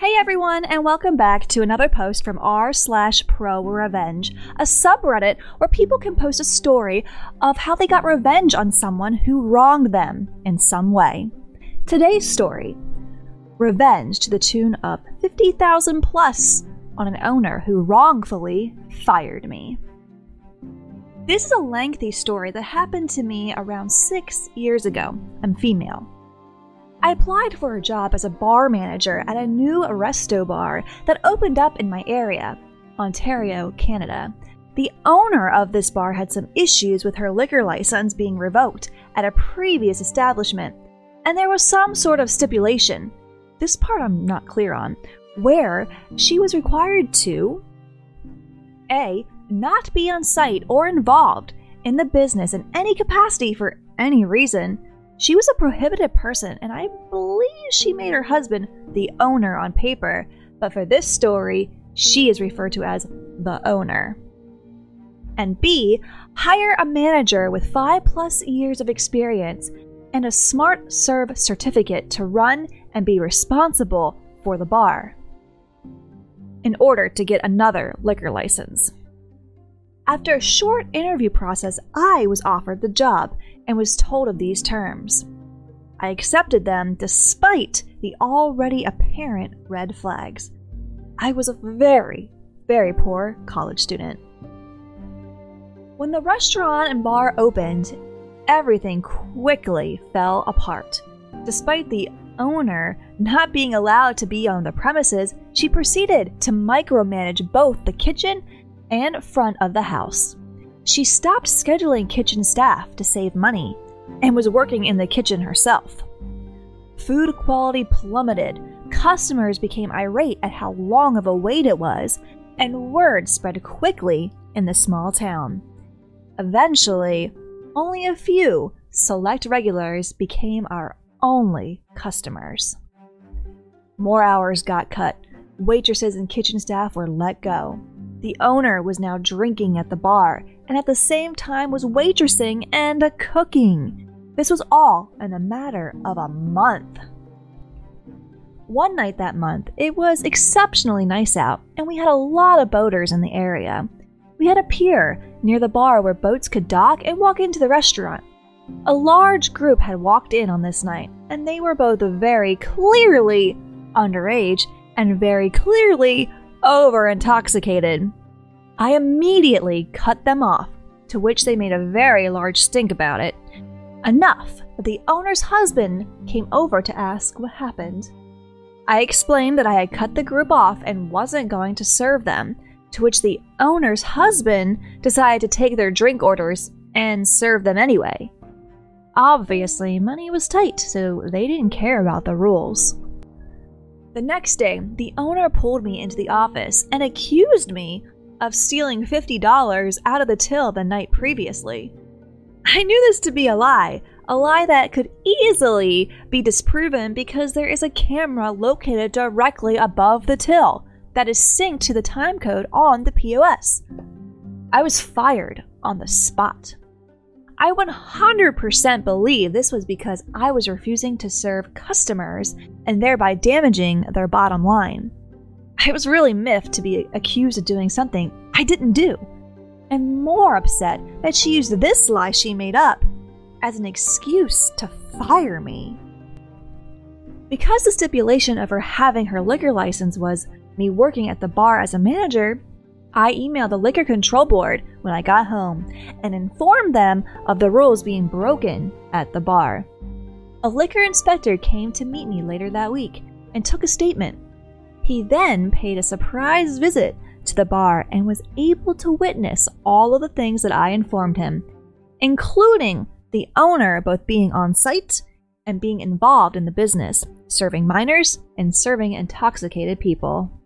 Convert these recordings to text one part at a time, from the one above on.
Hey everyone, and welcome back to another post from r slash pro revenge, a subreddit where people can post a story of how they got revenge on someone who wronged them in some way. Today's story revenge to the tune of 50,000 plus on an owner who wrongfully fired me. This is a lengthy story that happened to me around six years ago. I'm female. I applied for a job as a bar manager at a new resto bar that opened up in my area, Ontario, Canada. The owner of this bar had some issues with her liquor license being revoked at a previous establishment, and there was some sort of stipulation. This part I'm not clear on, where she was required to A. Not be on site or involved in the business in any capacity for any reason she was a prohibited person, and I believe she made her husband the owner on paper, but for this story, she is referred to as the owner. And B, hire a manager with five plus years of experience and a Smart Serve certificate to run and be responsible for the bar in order to get another liquor license. After a short interview process, I was offered the job and was told of these terms. I accepted them despite the already apparent red flags. I was a very, very poor college student. When the restaurant and bar opened, everything quickly fell apart. Despite the owner not being allowed to be on the premises, she proceeded to micromanage both the kitchen and front of the house. She stopped scheduling kitchen staff to save money and was working in the kitchen herself. Food quality plummeted, customers became irate at how long of a wait it was, and word spread quickly in the small town. Eventually, only a few select regulars became our only customers. More hours got cut. Waitresses and kitchen staff were let go. The owner was now drinking at the bar and at the same time was waitressing and cooking. This was all in a matter of a month. One night that month, it was exceptionally nice out, and we had a lot of boaters in the area. We had a pier near the bar where boats could dock and walk into the restaurant. A large group had walked in on this night, and they were both very clearly underage and very clearly over intoxicated. I immediately cut them off, to which they made a very large stink about it. Enough that the owner's husband came over to ask what happened. I explained that I had cut the group off and wasn't going to serve them, to which the owner's husband decided to take their drink orders and serve them anyway. Obviously, money was tight, so they didn't care about the rules. The next day, the owner pulled me into the office and accused me of stealing $50 out of the till the night previously. I knew this to be a lie, a lie that could easily be disproven because there is a camera located directly above the till that is synced to the timecode on the POS. I was fired on the spot. I 100% believe this was because I was refusing to serve customers and thereby damaging their bottom line. I was really miffed to be accused of doing something I didn't do, and more upset that she used this lie she made up as an excuse to fire me. Because the stipulation of her having her liquor license was me working at the bar as a manager, I emailed the Liquor Control Board when I got home and informed them of the rules being broken at the bar. A liquor inspector came to meet me later that week and took a statement. He then paid a surprise visit to the bar and was able to witness all of the things that I informed him, including the owner both being on site and being involved in the business, serving minors and serving intoxicated people.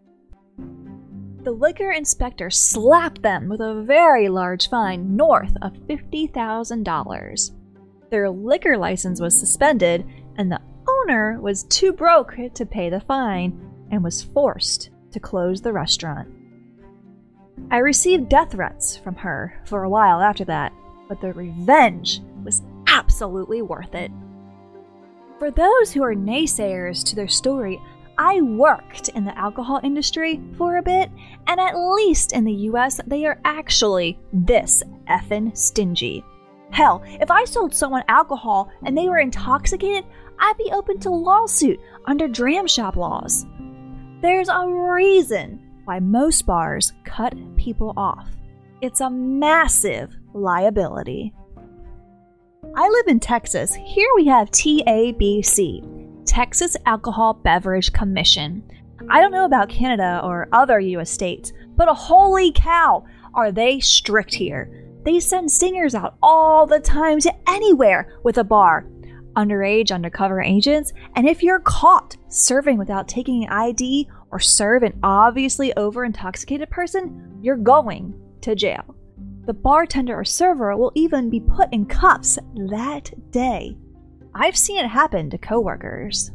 The liquor inspector slapped them with a very large fine north of $50,000. Their liquor license was suspended, and the owner was too broke to pay the fine and was forced to close the restaurant. I received death threats from her for a while after that, but the revenge was absolutely worth it. For those who are naysayers to their story, I worked in the alcohol industry for a bit, and at least in the US, they are actually this effin' stingy. Hell, if I sold someone alcohol and they were intoxicated, I'd be open to lawsuit under dram shop laws. There's a reason why most bars cut people off. It's a massive liability. I live in Texas. Here we have TABC, Texas Alcohol Beverage Commission. I don't know about Canada or other US states, but holy cow, are they strict here. They send singers out all the time to anywhere with a bar. Underage, undercover agents, and if you're caught serving without taking an ID or serve an obviously over intoxicated person, you're going to jail. The bartender or server will even be put in cuffs that day. I've seen it happen to coworkers.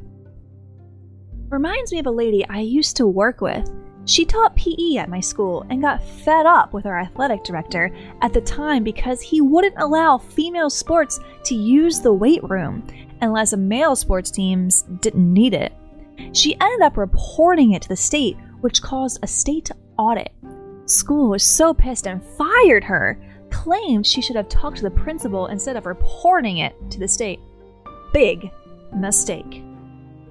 Reminds me of a lady I used to work with. She taught PE at my school and got fed up with our athletic director at the time because he wouldn't allow female sports to use the weight room unless male sports teams didn't need it. She ended up reporting it to the state, which caused a state audit. School was so pissed and fired her, claimed she should have talked to the principal instead of reporting it to the state. Big mistake.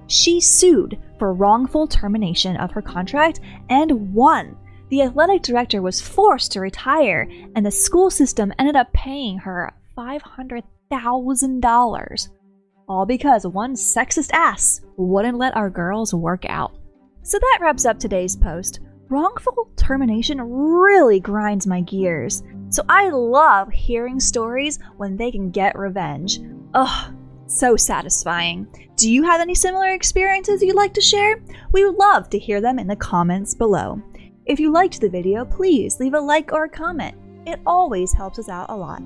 She sued for wrongful termination of her contract and won. The athletic director was forced to retire, and the school system ended up paying her $500,000. All because one sexist ass wouldn't let our girls work out. So that wraps up today's post. Wrongful termination really grinds my gears. So I love hearing stories when they can get revenge. Ugh, so satisfying. Do you have any similar experiences you'd like to share? We would love to hear them in the comments below. If you liked the video, please leave a like or a comment. It always helps us out a lot.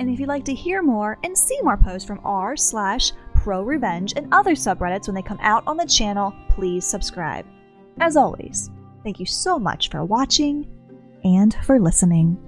And if you'd like to hear more and see more posts from r slash pro revenge and other subreddits when they come out on the channel, please subscribe. As always, thank you so much for watching and for listening.